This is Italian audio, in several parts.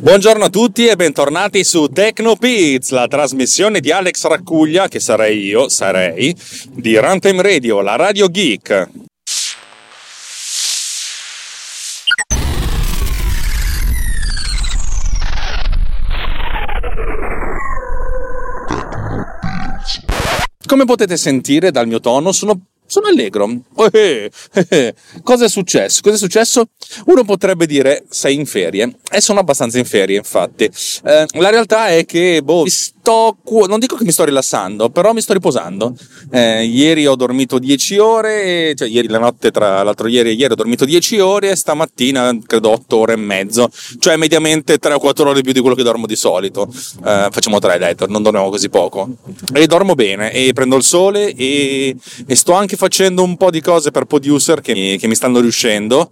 Buongiorno a tutti e bentornati su TechnoPiz, la trasmissione di Alex Raccuglia, che sarei io, sarei, di Runtime Radio, la radio geek. Come potete sentire dal mio tono, sono sono allegro. Eh, eh, eh. Cosa è successo? Cosa è successo? Uno potrebbe dire sei in ferie e sono abbastanza in ferie, infatti. Eh, la realtà è che, boh, sto, non dico che mi sto rilassando, però mi sto riposando. Eh, ieri ho dormito 10 ore, cioè ieri la notte tra l'altro ieri e ieri ho dormito 10 ore e stamattina credo 8 ore e mezzo, cioè mediamente 3 o 4 ore più di quello che dormo di solito. Eh, facciamo 3 dai, non dormiamo così poco. E dormo bene e prendo il sole e, e sto anche facendo un po' di cose per producer che mi, che mi stanno riuscendo,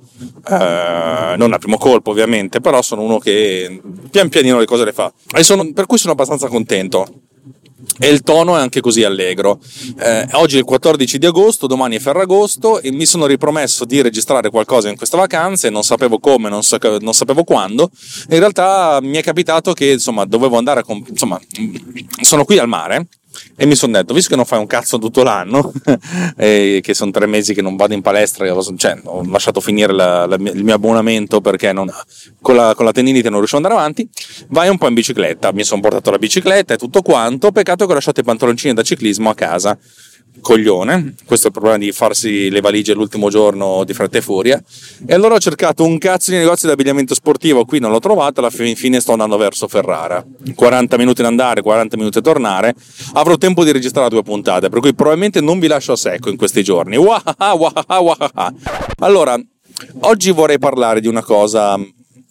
eh, non a primo colpo ovviamente, però sono uno che pian pianino le cose le fa. Sono, per cui sono abbastanza contento. E il tono è anche così allegro. Eh, oggi è il 14 di agosto, domani è Ferragosto e mi sono ripromesso di registrare qualcosa in queste vacanze, non sapevo come, non, so, non sapevo quando. In realtà mi è capitato che insomma dovevo andare a. Comp- insomma, sono qui al mare e mi sono detto, visto che non fai un cazzo tutto l'anno, e che sono tre mesi che non vado in palestra, cioè, ho lasciato finire la, la, il mio abbonamento perché non, con, la, con la tendinite non riuscivo ad andare avanti, vai un po' in bicicletta. Mi sono portato la bicicletta e tutto quanto, peccato che ho lasciato i pantaloncini da ciclismo a casa coglione, questo è il problema di farsi le valigie l'ultimo giorno di fretta e furia. E allora ho cercato un cazzo di negozio di abbigliamento sportivo, qui non l'ho trovato, alla fine sto andando verso Ferrara. 40 minuti ad andare, 40 minuti a tornare. Avrò tempo di registrare due puntate, per cui probabilmente non vi lascio a secco in questi giorni. Allora, oggi vorrei parlare di una cosa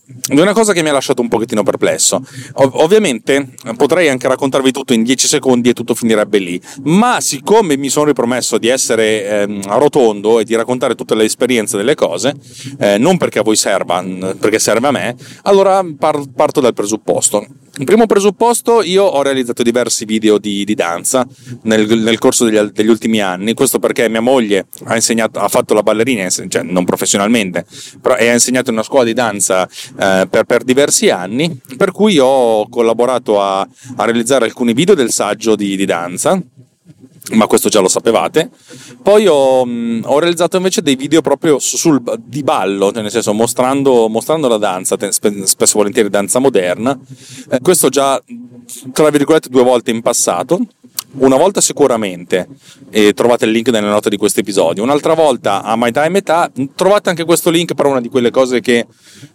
di una cosa che mi ha lasciato un pochettino perplesso. Ov- ovviamente potrei anche raccontarvi tutto in 10 secondi e tutto finirebbe lì, ma siccome mi sono ripromesso di essere ehm, rotondo e di raccontare tutte le esperienze delle cose, eh, non perché a voi serva, perché serve a me, allora par- parto dal presupposto. Il primo presupposto, io ho realizzato diversi video di, di danza nel, nel corso degli, degli, ultimi anni, questo perché mia moglie ha, insegnato, ha fatto la ballerina, cioè non professionalmente, però ha insegnato in una scuola di danza eh, per, per, diversi anni, per cui ho collaborato a, a realizzare alcuni video del saggio di, di danza ma questo già lo sapevate. Poi ho, mm, ho realizzato invece dei video proprio sul, di ballo, nel senso mostrando, mostrando la danza, spesso volentieri danza moderna. Eh, questo già, tra virgolette, due volte in passato una volta sicuramente, e trovate il link nelle note di questo episodio, un'altra volta a My Time Metà, trovate anche questo link per una di quelle cose che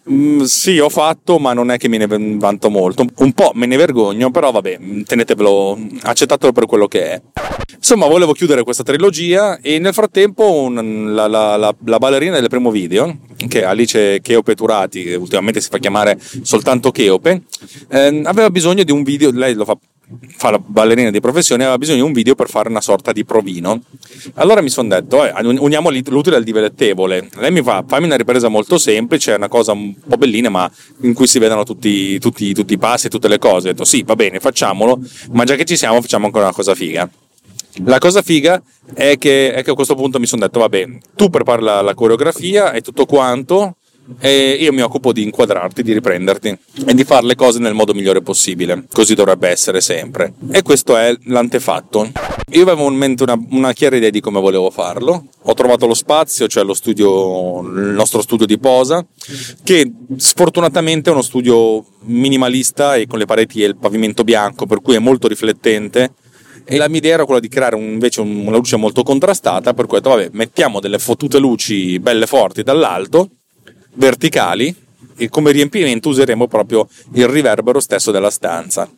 mh, mm, sì ho fatto ma non è che me ne vanto molto, un po' me ne vergogno, però vabbè, tenetevelo, accettatelo per quello che è. Insomma, volevo chiudere questa trilogia e nel frattempo un, la, la, la, la, ballerina del primo video, che Alice Cheope Turati, che ultimamente si fa chiamare soltanto Cheope, eh, aveva bisogno di un video, lei lo fa fa la ballerina di professione aveva bisogno di un video per fare una sorta di provino. Allora mi sono detto eh, uniamo l'utile al dilettevole lei mi fa fammi una ripresa molto semplice una cosa un po' bellina ma in cui si vedono tutti, tutti, tutti i passi e tutte le cose. Ho detto sì va bene facciamolo ma già che ci siamo facciamo ancora una cosa figa la cosa figa è che, è che a questo punto mi sono detto vabbè tu prepari la, la coreografia e tutto quanto e io mi occupo di inquadrarti, di riprenderti e di fare le cose nel modo migliore possibile. Così dovrebbe essere sempre. E questo è l'antefatto. Io avevo in mente una, una chiara idea di come volevo farlo. Ho trovato lo spazio, cioè lo studio, il nostro studio di posa, che sfortunatamente è uno studio minimalista e con le pareti e il pavimento bianco, per cui è molto riflettente e la mia idea era quella di creare un, invece una luce molto contrastata per cui ho detto vabbè mettiamo delle fottute luci belle forti dall'alto verticali e come riempimento useremo proprio il riverbero stesso della stanza.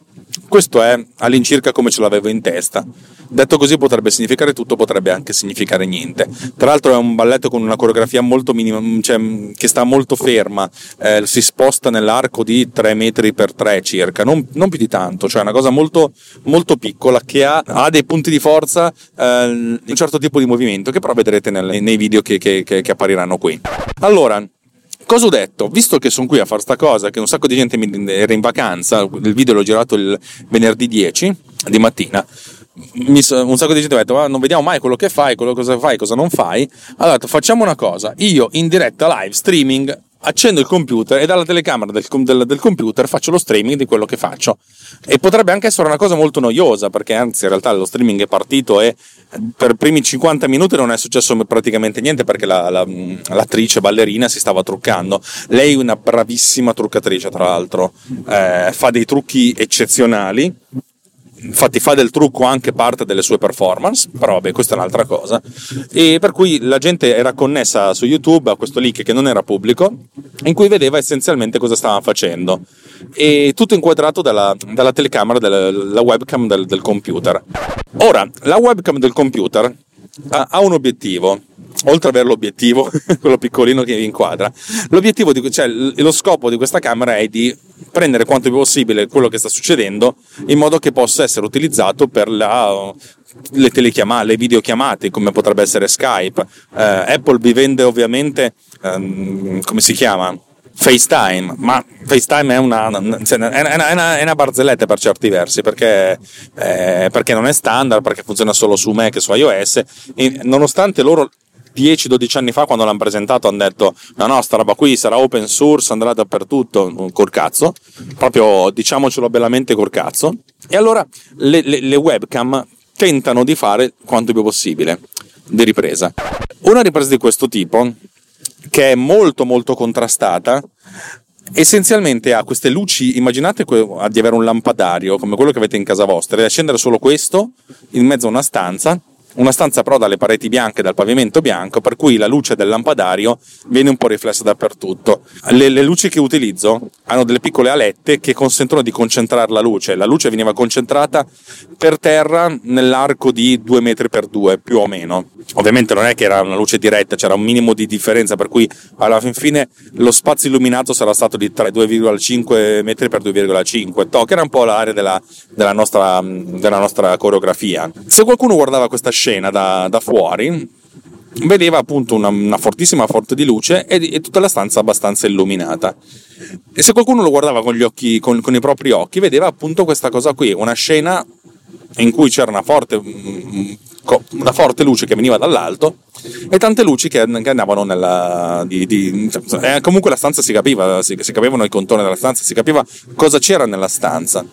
Questo è all'incirca come ce l'avevo in testa. Detto così potrebbe significare tutto, potrebbe anche significare niente. Tra l'altro è un balletto con una coreografia molto minima, cioè, che sta molto ferma, eh, si sposta nell'arco di 3 metri per 3 circa, non, non più di tanto, cioè una cosa molto, molto piccola che ha, ha, dei punti di forza eh, un certo tipo di movimento che però vedrete nel, nei video che, che, che, che appariranno qui. Allora, Cosa ho detto? Visto che sono qui a fare sta cosa, che un sacco di gente era in vacanza, il video l'ho girato il venerdì 10 di mattina, un sacco di gente mi ha detto ma non vediamo mai quello che fai, quello cosa fai, cosa non fai. Allora facciamo una cosa, io in diretta live streaming accendo il computer e dalla telecamera del, del, del, computer faccio lo streaming di quello che faccio. E potrebbe anche essere una cosa molto noiosa, perché anzi in realtà lo streaming è partito e per i primi 50 minuti non è successo praticamente niente perché la, la, l'attrice ballerina si stava truccando. Lei è una bravissima truccatrice, tra l'altro, eh, fa dei trucchi eccezionali infatti fa del trucco anche parte delle sue performance, però vabbè, questa è un'altra cosa. E per cui la gente era connessa su YouTube a questo link che non era pubblico, in cui vedeva essenzialmente cosa stavano facendo. E tutto inquadrato dalla, dalla telecamera, dalla webcam del, del, computer. Ora, la webcam del computer ha, ha un obiettivo oltre ad avere l'obiettivo, quello piccolino che vi inquadra, l'obiettivo di, cioè lo scopo di questa camera è di prendere quanto più possibile quello che sta succedendo in modo che possa essere utilizzato per la, le telechiamate, le videochiamate come potrebbe essere Skype. Eh, Apple vi vende ovviamente, ehm, come si chiama? FaceTime, ma FaceTime è una, cioè, è una, è una barzelletta per certi versi perché, eh, perché, non è standard, perché funziona solo su Mac e su iOS, e nonostante loro 10-12 anni fa quando l'hanno presentato hanno detto no no sta roba qui sarà open source andrà dappertutto. Col cazzo. Proprio diciamocelo bellamente col cazzo. E allora le, le, le webcam tentano di fare quanto più possibile di ripresa. Una ripresa di questo tipo che è molto molto contrastata essenzialmente ha queste luci immaginate di avere un lampadario come quello che avete in casa vostra e accendere solo questo in mezzo a una stanza una stanza però dalle pareti bianche dal pavimento bianco, per cui la luce del lampadario viene un po' riflessa dappertutto. Le, le, luci che utilizzo hanno delle piccole alette che consentono di concentrare la luce. La luce veniva concentrata per terra nell'arco di 2 metri per 2, più o meno. Ovviamente non è che era una luce diretta, c'era un minimo di differenza, per cui alla fin fine lo spazio illuminato sarà stato di 2,5 metri per 2,5, to, che era un po' l'area della, della, nostra, della nostra coreografia. Se qualcuno guardava questa scena, scena da, da fuori, vedeva appunto una, una, fortissima fonte di luce e, e, tutta la stanza abbastanza illuminata. E se qualcuno lo guardava con, occhi, con, con, i propri occhi, vedeva appunto questa cosa qui, una scena in cui c'era una forte, una forte luce che veniva dall'alto e tante luci che, andavano nella. Di, di, cioè, comunque la stanza si capiva, si, si capivano i contorni della stanza, si capiva cosa c'era nella stanza.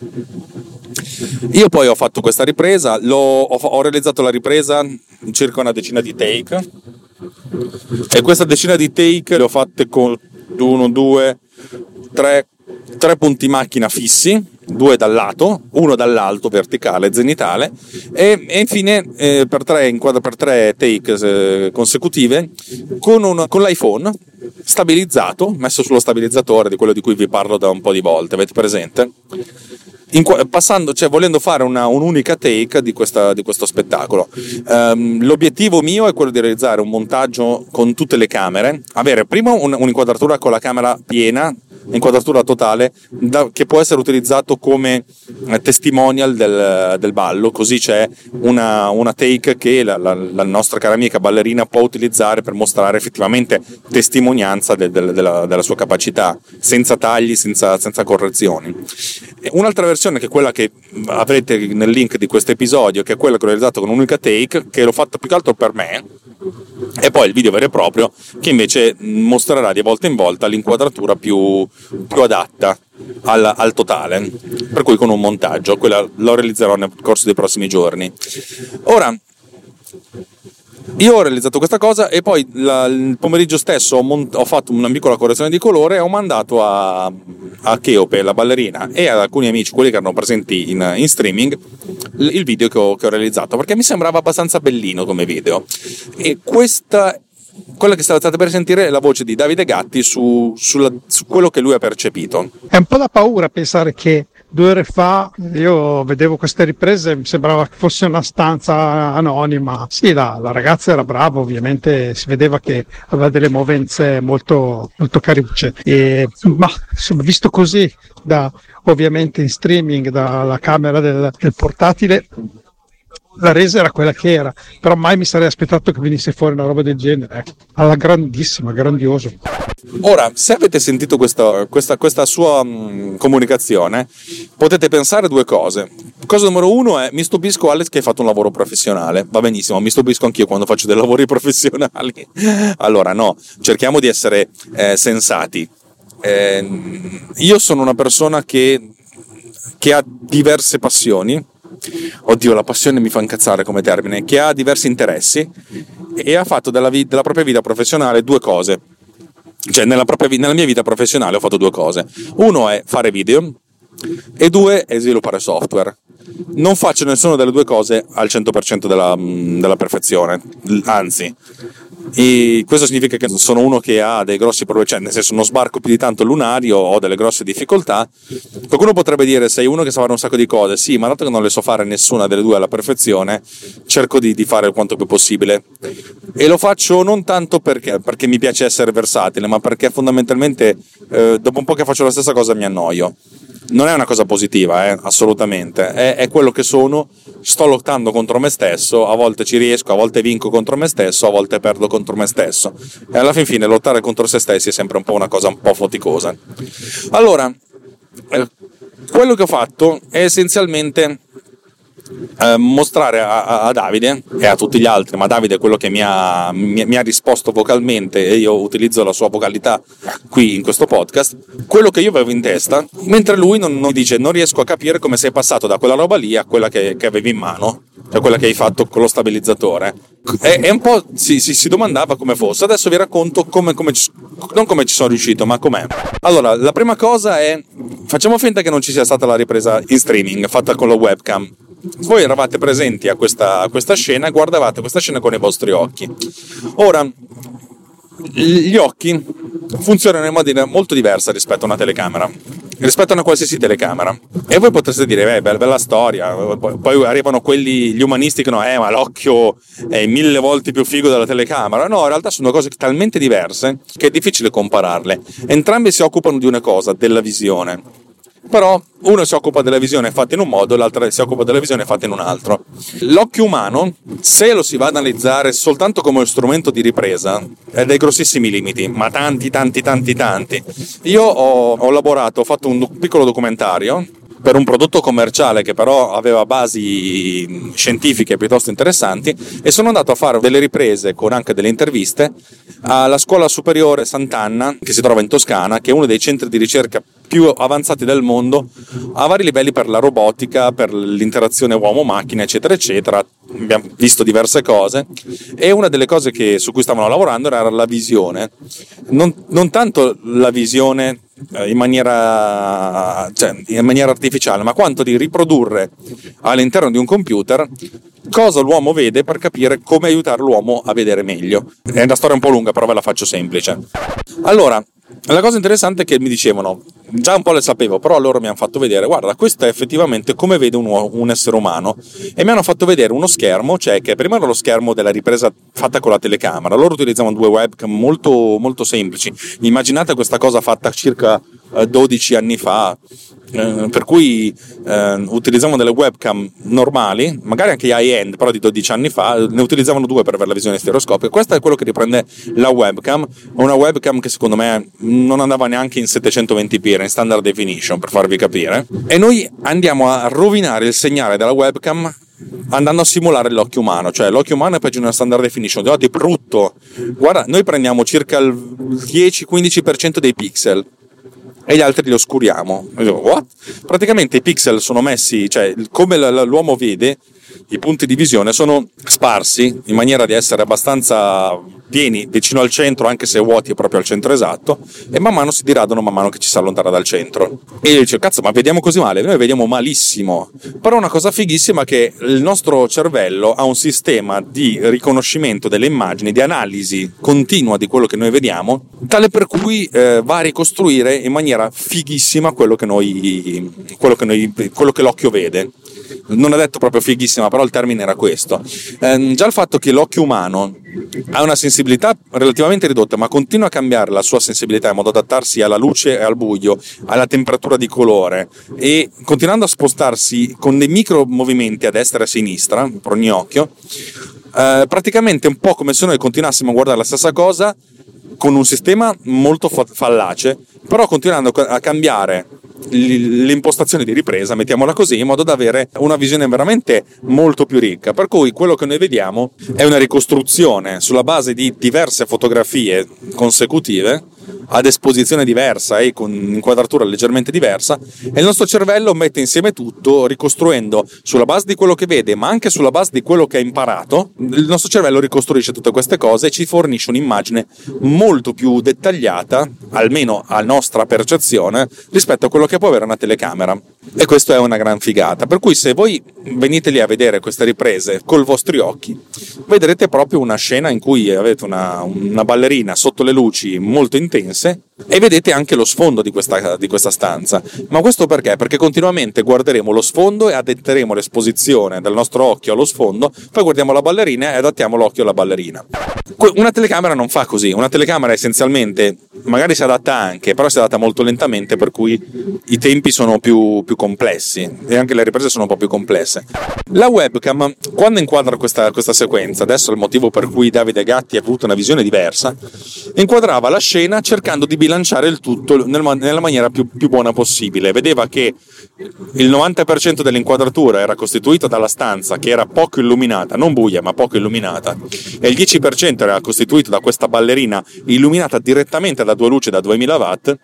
Io poi ho fatto questa ripresa, ho, ho, realizzato la ripresa in circa una decina di take e questa decina di take le ho fatte con uno, due, tre, tre punti macchina fissi, due dal lato, uno dall'alto verticale, zenitale e, e infine eh, per, tre, per tre take eh, consecutive con, un, con l'iPhone stabilizzato, messo sullo stabilizzatore di quello di cui vi parlo da un po' di volte, avete presente? in, passando, cioè volendo fare una, un'unica take di, questa, di questo spettacolo. Um, l'obiettivo mio è quello di realizzare un montaggio con tutte le camere, avere prima un, un'inquadratura con la camera piena inquadratura totale da, che può essere utilizzato come eh, testimonial del, del, ballo, così c'è una, una take che la, la, la, nostra cara amica ballerina può utilizzare per mostrare effettivamente testimonianza de, de, della, della, sua capacità, senza tagli, senza, senza correzioni. Un'altra versione che è quella che avrete nel link di questo episodio, che è quella che ho realizzato con un'unica take, che l'ho fatto più che altro per me, e poi il video vero e proprio che invece mostrerà di volta in volta l'inquadratura più, più adatta al, al, totale, per cui con un montaggio, quella lo realizzerò nel corso dei prossimi giorni. Ora, io ho realizzato questa cosa e poi la, il pomeriggio stesso ho, mont- ho, fatto una piccola correzione di colore e ho mandato a, a Cheope, la ballerina, e ad alcuni amici, quelli che erano presenti in, in streaming, il video che ho, che ho realizzato perché mi sembrava abbastanza bellino come video. E questa quella che state per sentire è la voce di Davide Gatti su, sulla, su, quello che lui ha percepito. È un po' da paura pensare che due ore fa io vedevo queste riprese, mi sembrava che fosse una stanza anonima. Sì, la, la ragazza era brava, ovviamente si vedeva che aveva delle movenze molto, molto carucce. E, ma insomma, visto così, da, ovviamente in streaming dalla camera del, del portatile, la resa era quella che era, però mai mi sarei aspettato che venisse fuori una roba del genere. Ecco. Alla grandissima, grandioso. Ora, se avete sentito questa, questa, questa sua mh, mm, comunicazione, potete pensare due cose. Cosa numero uno è: mi stupisco, Alex, che hai fatto un lavoro professionale. Va benissimo, mi stupisco anch'io quando faccio dei lavori professionali. allora, no, cerchiamo di essere eh, sensati. Eh, io sono una persona che, che ha diverse passioni oddio, la passione mi fa incazzare come termine, che ha diversi interessi e ha fatto della, vi- della propria vita professionale due cose. Cioè, nella, propria, nella mia vita professionale ho fatto due cose. Uno è fare video e due è sviluppare software. Non faccio nessuna delle due cose al 100% della, della perfezione, anzi, e questo significa che sono uno che ha dei grossi problemi, cioè nel senso non sbarco più di tanto lunario, ho delle grosse difficoltà. Qualcuno potrebbe dire sei uno che sa fare un sacco di cose, sì, ma dato che non le so fare nessuna delle due alla perfezione, cerco di, di fare il quanto più possibile. E lo faccio non tanto perché, perché mi piace essere versatile, ma perché fondamentalmente eh, dopo un po' che faccio la stessa cosa mi annoio non è una cosa positiva, eh, assolutamente, è, è, quello che sono, sto lottando contro me stesso, a volte ci riesco, a volte vinco contro me stesso, a volte perdo contro me stesso e alla fin fine lottare contro se stessi è sempre un po' una cosa un po' faticosa. Allora, eh, quello che ho fatto è essenzialmente eh, mostrare a, Davide e a tutti gli altri, ma Davide è quello che mi ha, mi ha, risposto vocalmente e io utilizzo la sua vocalità qui in questo podcast, quello che io avevo in testa, mentre lui non, non dice non riesco a capire come sei passato da quella roba lì a quella che, che avevi in mano, cioè quella che hai fatto con lo stabilizzatore. E, e un po' si, si, si, domandava come fosse, adesso vi racconto come, come ci, non come ci sono riuscito, ma com'è. Allora, la prima cosa è, facciamo finta che non ci sia stata la ripresa in streaming fatta con la webcam voi eravate presenti a questa, a questa scena e guardavate questa scena con i vostri occhi. Ora, gli occhi funzionano in maniera molto diversa rispetto a una telecamera, rispetto a una qualsiasi telecamera. E voi potreste dire, beh, bella, bella storia, poi arrivano quelli, gli umanisti che no, eh, ma l'occhio è mille volte più figo della telecamera. No, in realtà sono cose talmente diverse che è difficile compararle. Entrambi si occupano di una cosa, della visione però uno si occupa della visione fatta in un modo, l'altro si occupa della visione fatta in un altro. L'occhio umano, se lo si va ad analizzare soltanto come strumento di ripresa, ha dei grossissimi limiti, ma tanti, tanti, tanti, tanti. Io ho, ho lavorato, ho fatto un piccolo documentario per un prodotto commerciale che però aveva basi scientifiche piuttosto interessanti e sono andato a fare delle riprese con anche delle interviste alla scuola superiore Sant'Anna che si trova in Toscana che è uno dei centri di ricerca più avanzati del mondo a vari livelli per la robotica, per l'interazione uomo-macchina, eccetera, eccetera. Abbiamo visto diverse cose e una delle cose che, su cui stavano lavorando era la visione. Non, non tanto la visione eh, in maniera, cioè, in maniera artificiale, ma quanto di riprodurre all'interno di un computer cosa l'uomo vede per capire come aiutare l'uomo a vedere meglio. È una storia un po' lunga, però ve la faccio semplice. Allora, la cosa interessante è che mi dicevano, già un po' le sapevo, però loro mi hanno fatto vedere, guarda, questo è effettivamente come vede un, un, essere umano. E mi hanno fatto vedere uno schermo, cioè che prima era lo schermo della ripresa fatta con la telecamera, loro utilizzavano due webcam molto, molto semplici. Immaginate questa cosa fatta circa 12 eh, anni fa, eh, per cui eh, utilizzavano delle webcam normali, magari anche high-end, però di 12 anni fa, ne utilizzavano due per avere la visione stereoscopica. Questo è quello che riprende la webcam, una webcam che secondo me non andava neanche in 720p, era in standard definition, per farvi capire. E noi andiamo a rovinare il segnale della webcam andando a simulare l'occhio umano, cioè l'occhio umano è peggio di una standard definition, di brutto. Guarda, noi prendiamo circa il 10-15% dei pixel e gli altri li oscuriamo. Praticamente i pixel sono messi, cioè come l'uomo vede, i punti di visione sono sparsi in maniera di essere abbastanza pieni vicino al centro, anche se vuoti proprio al centro esatto, e man mano si diradano man mano che ci si allontana dal centro. E io dicevo, cazzo, ma vediamo così male? Noi vediamo malissimo. Però una cosa fighissima è che il nostro cervello ha un sistema di riconoscimento delle immagini, di analisi continua di quello che noi vediamo, tale per cui eh, va a ricostruire in maniera fighissima quello che, noi, quello che, noi, quello che l'occhio vede non è detto proprio fighissima, però il termine era questo. Eh, già il fatto che l'occhio umano ha una sensibilità relativamente ridotta, ma continua a cambiare la sua sensibilità in modo da adattarsi alla luce e al buio, alla temperatura di colore e continuando a spostarsi con dei micro movimenti a destra e a sinistra per ogni occhio, eh, praticamente un po' come se noi continuassimo a guardare la stessa cosa con un sistema molto fallace, però continuando a cambiare l'impostazione di ripresa, mettiamola così, in modo da avere una visione veramente molto più ricca. Per cui quello che noi vediamo è una ricostruzione sulla base di diverse fotografie consecutive ad esposizione diversa e con inquadratura leggermente diversa e il nostro cervello mette insieme tutto ricostruendo sulla base di quello che vede ma anche sulla base di quello che ha imparato. Il nostro cervello ricostruisce tutte queste cose e ci fornisce un'immagine molto più dettagliata almeno a nostra percezione rispetto a quello che può avere una telecamera. E questo è una gran figata. Per cui se voi venite lì a vedere queste riprese col vostri occhi vedrete proprio una scena in cui avete una, una ballerina sotto le luci molto fängelse e vedete anche lo sfondo di questa, di questa, stanza. Ma questo perché? Perché continuamente guarderemo lo sfondo e adatteremo l'esposizione del nostro occhio allo sfondo, poi guardiamo la ballerina e adattiamo l'occhio alla ballerina. Una telecamera non fa così, una telecamera essenzialmente magari si adatta anche, però si adatta molto lentamente, per cui i tempi sono più, più complessi e anche le riprese sono un po' più complesse. La webcam, quando inquadra questa, questa sequenza, adesso è il motivo per cui Davide Gatti ha avuto una visione diversa, inquadrava la scena cercando di bilanciare il tutto nella maniera più, più buona possibile. Vedeva che il 90% dell'inquadratura era costituito dalla stanza che era poco illuminata, non buia ma poco illuminata, e il 10% era costituito da questa ballerina illuminata direttamente da due luci da 2000 watt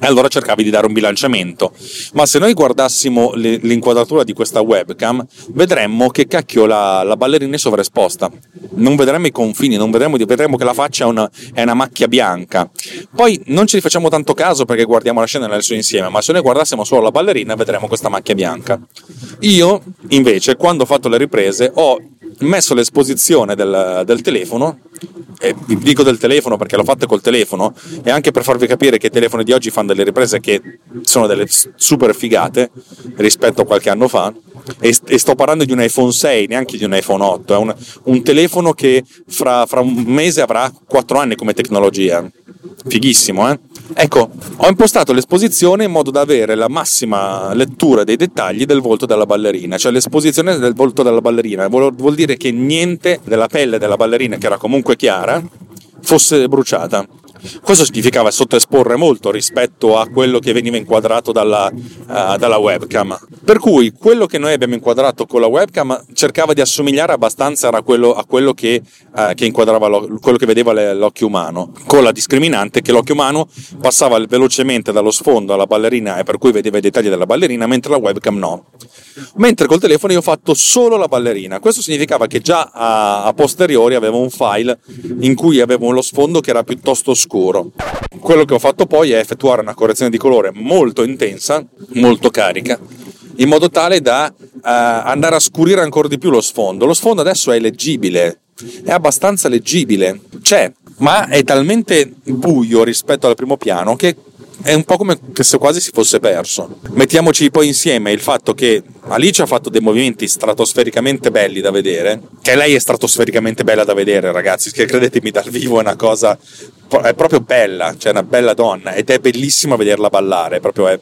allora cercavi di dare un bilanciamento. Ma se noi guardassimo l'inquadratura di questa webcam, vedremmo che cacchio la, la ballerina è sovraesposta. Non vedremo i confini, non vedremo, vedremo che la faccia è una, è una, macchia bianca. Poi non ci facciamo tanto caso perché guardiamo la scena nel suo insieme, ma se noi guardassimo solo la ballerina vedremo questa macchia bianca. Io, invece, quando ho fatto le riprese, ho messo l'esposizione del, del telefono e vi dico del telefono perché l'ho fatta col telefono e anche per farvi capire che i telefoni di oggi fanno delle riprese che sono delle super figate rispetto a qualche anno fa e, e sto parlando di un iPhone 6 neanche di un iPhone 8 è un, un telefono che fra, fra un mese avrà 4 anni come tecnologia. Fighissimo eh Ecco, ho impostato l'esposizione in modo da avere la massima lettura dei dettagli del volto della ballerina, cioè l'esposizione del volto della ballerina. Vuol, vuol dire che niente della pelle della ballerina, che era comunque chiara, fosse bruciata. Questo significava sottoesporre molto rispetto a quello che veniva inquadrato dalla, uh, dalla, webcam. Per cui quello che noi abbiamo inquadrato con la webcam cercava di assomigliare abbastanza a quello, a quello che, uh, che, inquadrava lo, quello che vedeva le, l'occhio umano, con la discriminante che l'occhio umano passava velocemente dallo sfondo alla ballerina e per cui vedeva i dettagli della ballerina, mentre la webcam no. Mentre col telefono io ho fatto solo la ballerina. Questo significava che già a, a posteriori avevo un file in cui avevo lo sfondo che era piuttosto scuro. Quello che ho fatto poi è effettuare una correzione di colore molto intensa, molto carica, in modo tale da uh, andare a scurire ancora di più lo sfondo. Lo sfondo adesso è leggibile, è abbastanza leggibile, c'è, ma è talmente buio rispetto al primo piano che è un po' come se quasi si fosse perso. Mettiamoci poi insieme il fatto che Alice ha fatto dei movimenti stratosfericamente belli da vedere, che lei è stratosfericamente bella da vedere, ragazzi, che credetemi dal vivo è una cosa è proprio bella, cioè una bella donna ed è bellissimo vederla ballare, proprio è,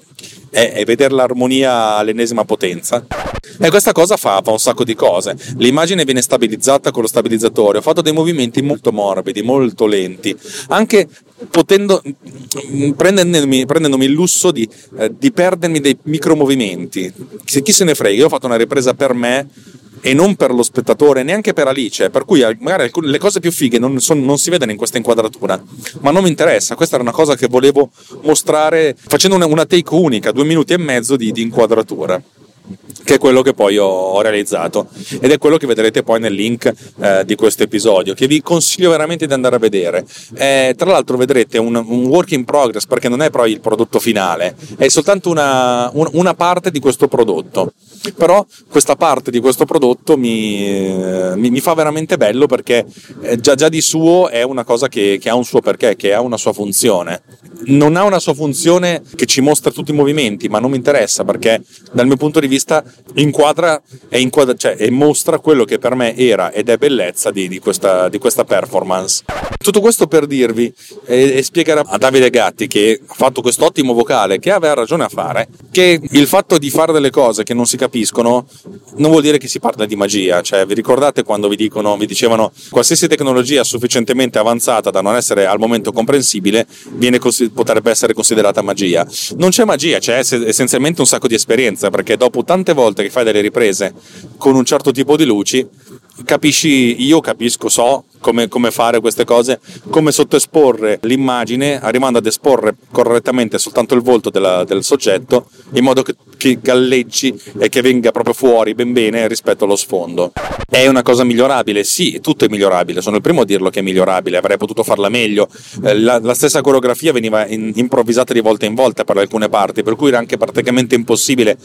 è, è vedere l'armonia all'ennesima potenza. E questa cosa fa, fa, un sacco di cose. L'immagine viene stabilizzata con lo stabilizzatore. Ho fatto dei movimenti molto morbidi, molto lenti, anche potendo, prendendomi, prendendomi il lusso di, eh, di perdermi dei micromovimenti. Chi se ne frega, io ho fatto una ripresa per me e non per lo spettatore, neanche per Alice, per cui magari le cose più fighe non, son, non, si vedono in questa inquadratura, ma non mi interessa, questa era una cosa che volevo mostrare facendo una, una take unica, due minuti e mezzo di, di inquadratura. Che è quello che poi ho, realizzato. Ed è quello che vedrete poi nel link eh, di questo episodio che vi consiglio veramente di andare a vedere. Eh, tra l'altro vedrete un, un, work in progress perché non è poi il prodotto finale è soltanto una, un, una parte di questo prodotto. Però questa parte di questo prodotto mi, eh, mi, mi fa veramente bello perché eh, già, già, di suo è una cosa che, che ha un suo perché che ha una sua funzione. Non ha una sua funzione che ci mostra tutti i movimenti ma non mi interessa perché dal mio punto di vista inquadra e, inquadra, cioè, e mostra quello che per me era ed è bellezza di, di, questa, di questa, performance. Tutto questo per dirvi e, e, spiegare a Davide Gatti che ha fatto questo ottimo vocale, che aveva ragione a fare, che il fatto di fare delle cose che non si capiscono non vuol dire che si parla di magia. Cioè, vi ricordate quando vi, dicono, vi dicevano qualsiasi tecnologia sufficientemente avanzata da non essere al momento comprensibile viene, potrebbe essere considerata magia. Non c'è magia, c'è essenzialmente un sacco di esperienza perché dopo tante volte che fai delle riprese con un certo tipo di luci, capisci, io capisco, so come, come, fare queste cose, come sottoesporre l'immagine arrivando ad esporre correttamente soltanto il volto della, del soggetto in modo che, che, galleggi e che venga proprio fuori ben bene rispetto allo sfondo. È una cosa migliorabile? Sì, tutto è migliorabile, sono il primo a dirlo che è migliorabile, avrei potuto farla meglio. Eh, la, la stessa coreografia veniva in, improvvisata di volta in volta per alcune parti, per cui era anche praticamente impossibile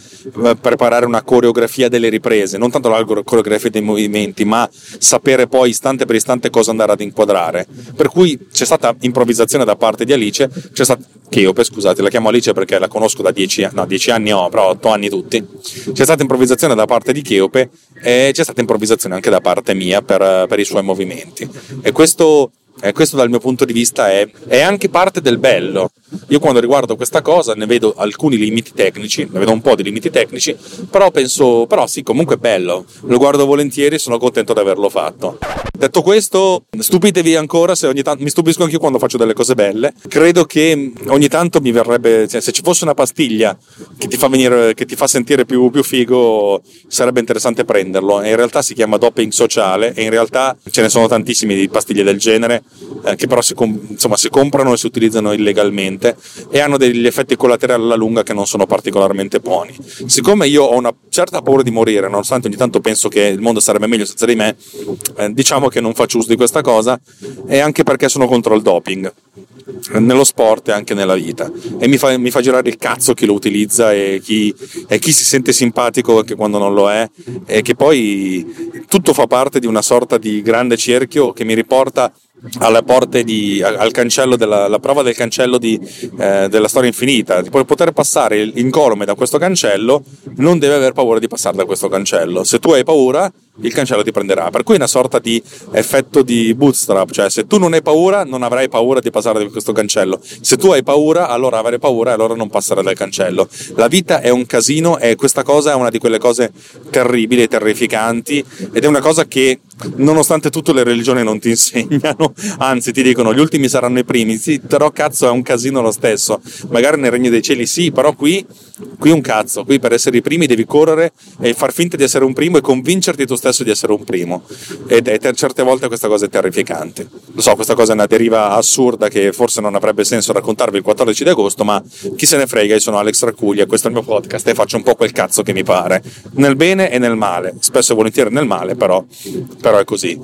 eh, preparare una coreografia delle riprese, non tanto la coreografia dei movimenti, ma sapere poi istante per istante cosa andare ad inquadrare. Per cui c'è stata improvvisazione da parte di Alice, c'è stata Cheope, scusate, la chiamo Alice perché la conosco da dieci anni, no, dieci anni ho, però otto anni tutti. C'è stata improvvisazione da parte di Cheope e c'è stata improvvisazione anche da parte mia per, per i suoi movimenti. E questo e questo dal mio punto di vista è, è, anche parte del bello. Io quando riguardo questa cosa ne vedo alcuni limiti tecnici, ne vedo un po' di limiti tecnici, però penso, però sì, comunque è bello. Lo guardo volentieri e sono contento di averlo fatto. Detto questo, stupitevi ancora se ogni tanto mi stupisco anche io quando faccio delle cose belle. Credo che ogni tanto mi verrebbe, cioè, se ci fosse una pastiglia che ti fa, venire, che ti fa sentire più, più figo, sarebbe interessante prenderlo. In realtà si chiama doping sociale e in realtà ce ne sono tantissime di pastiglie del genere eh, che però si, insomma, si, comprano e si utilizzano illegalmente e hanno degli effetti collaterali alla lunga che non sono particolarmente buoni. Siccome io ho una certa paura di morire, nonostante ogni tanto penso che il mondo sarebbe meglio senza di me, eh, diciamo che non faccio uso di questa cosa e anche perché sono contro il doping nello sport e anche nella vita e mi fa, mi fa girare il cazzo chi lo utilizza e chi, e chi, si sente simpatico anche quando non lo è e che poi tutto fa parte di una sorta di grande cerchio che mi riporta di, al cancello della la prova del cancello di, eh, della storia infinita. Per poter passare incolume da questo cancello, non devi aver paura di passare da questo cancello. Se tu hai paura, il cancello ti prenderà. Per cui è una sorta di effetto di bootstrap, cioè se tu non hai paura, non avrai paura di passare da questo cancello. Se tu hai paura, allora avrai paura e allora non passare dal cancello. La vita è un casino e questa cosa è una di quelle cose terribili, terrificanti ed è una cosa che nonostante tutto le religioni non ti insegnano, anzi ti dicono gli ultimi saranno i primi, sì, però cazzo è un casino lo stesso. Magari nel regno dei cieli sì, però qui qui un cazzo, qui per essere i primi devi correre e far finta di essere un primo e convincerti tu stesso di essere un primo. Ed è certe volte questa cosa è terrificante. Lo so, questa cosa è una deriva assurda che forse non avrebbe senso raccontarvi il 14 di agosto, ma chi se ne frega, io sono Alex Racuglia, questo è il mio podcast e faccio un po' quel cazzo che mi pare, nel bene e nel male, spesso e volentieri nel male, però, però è così.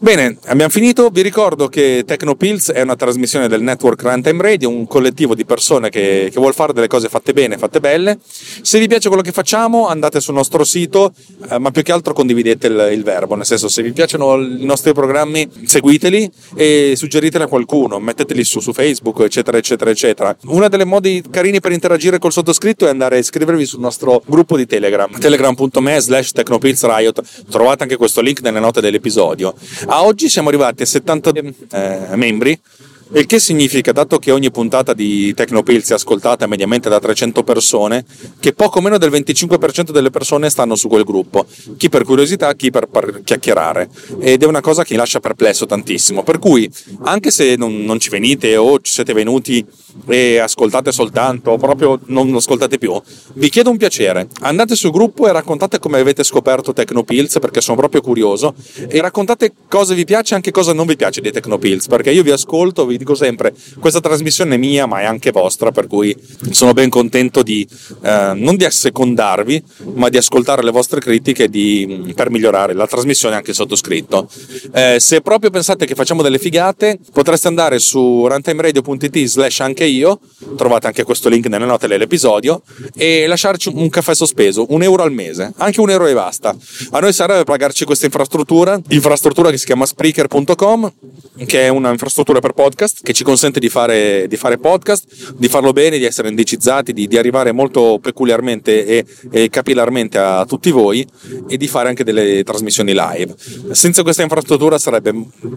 Bene, abbiamo finito. Vi ricordo che Tecnopills è una trasmissione del network Runtime Radio, un collettivo di persone che, che vuole fare delle cose fatte bene, fatte belle. Se vi piace quello che facciamo, andate sul nostro sito, eh, ma più che altro condividete il, il, verbo. Nel senso, se vi piacciono i nostri programmi, seguiteli e suggeriteli a qualcuno, metteteli su, su Facebook, eccetera, eccetera, eccetera. Uno dei modi carini per interagire col sottoscritto è andare a iscrivervi sul nostro gruppo di Telegram, telegram.me slash technopillsriot. Trovate anche questo link nelle note dell'episodio. A oggi siamo arrivati a 70 eh, membri il che significa, dato che ogni puntata di Tecnopills è ascoltata mediamente da 300 persone, che poco meno del 25% delle persone stanno su quel gruppo, chi per curiosità, chi per, per chiacchierare. Ed è una cosa che mi lascia perplesso tantissimo. Per cui, anche se non, non ci venite o ci siete venuti e ascoltate soltanto o proprio non ascoltate più, vi chiedo un piacere. Andate sul gruppo e raccontate come avete scoperto Tecnopills, perché sono proprio curioso, e raccontate cosa vi piace e anche cosa non vi piace di Tecnopills, perché io vi ascolto, vi vi dico sempre, questa trasmissione è mia, ma è anche vostra, per cui sono ben contento di eh, non di assecondarvi, ma di ascoltare le vostre critiche di, per migliorare la trasmissione anche sottoscritto. Eh, se proprio pensate che facciamo delle figate, potreste andare su runtimeradio.it slash anche io, trovate anche questo link nelle note dell'episodio, e lasciarci un caffè sospeso, un euro al mese, anche un euro e basta. A noi serve pagarci questa infrastruttura, infrastruttura che si chiama Spreaker.com, che è una infrastruttura per podcast, che ci consente di fare, di fare podcast, di farlo bene, di essere indicizzati, di, di arrivare molto peculiarmente e, e capillarmente a tutti voi e di fare anche delle trasmissioni live. Senza questa infrastruttura sarebbe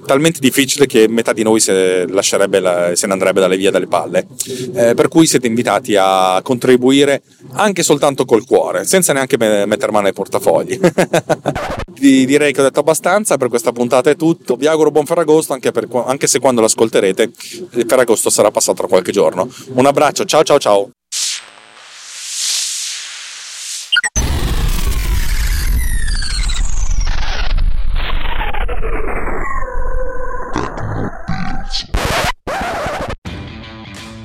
talmente difficile che metà di noi se, la, se ne andrebbe dalle vie dalle palle. Eh, per cui siete invitati a contribuire anche soltanto col cuore, senza neanche mettere mano ai portafogli. direi che ho detto abbastanza, per questa puntata è tutto. Vi auguro buon Ferragosto, anche, per, anche se quando l'ascolterete Ferragosto sarà passato tra qualche giorno. Un abbraccio, ciao ciao ciao!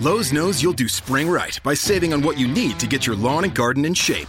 Lowe's knows you'll do spring right by saving on what you need to get your lawn and garden in shape.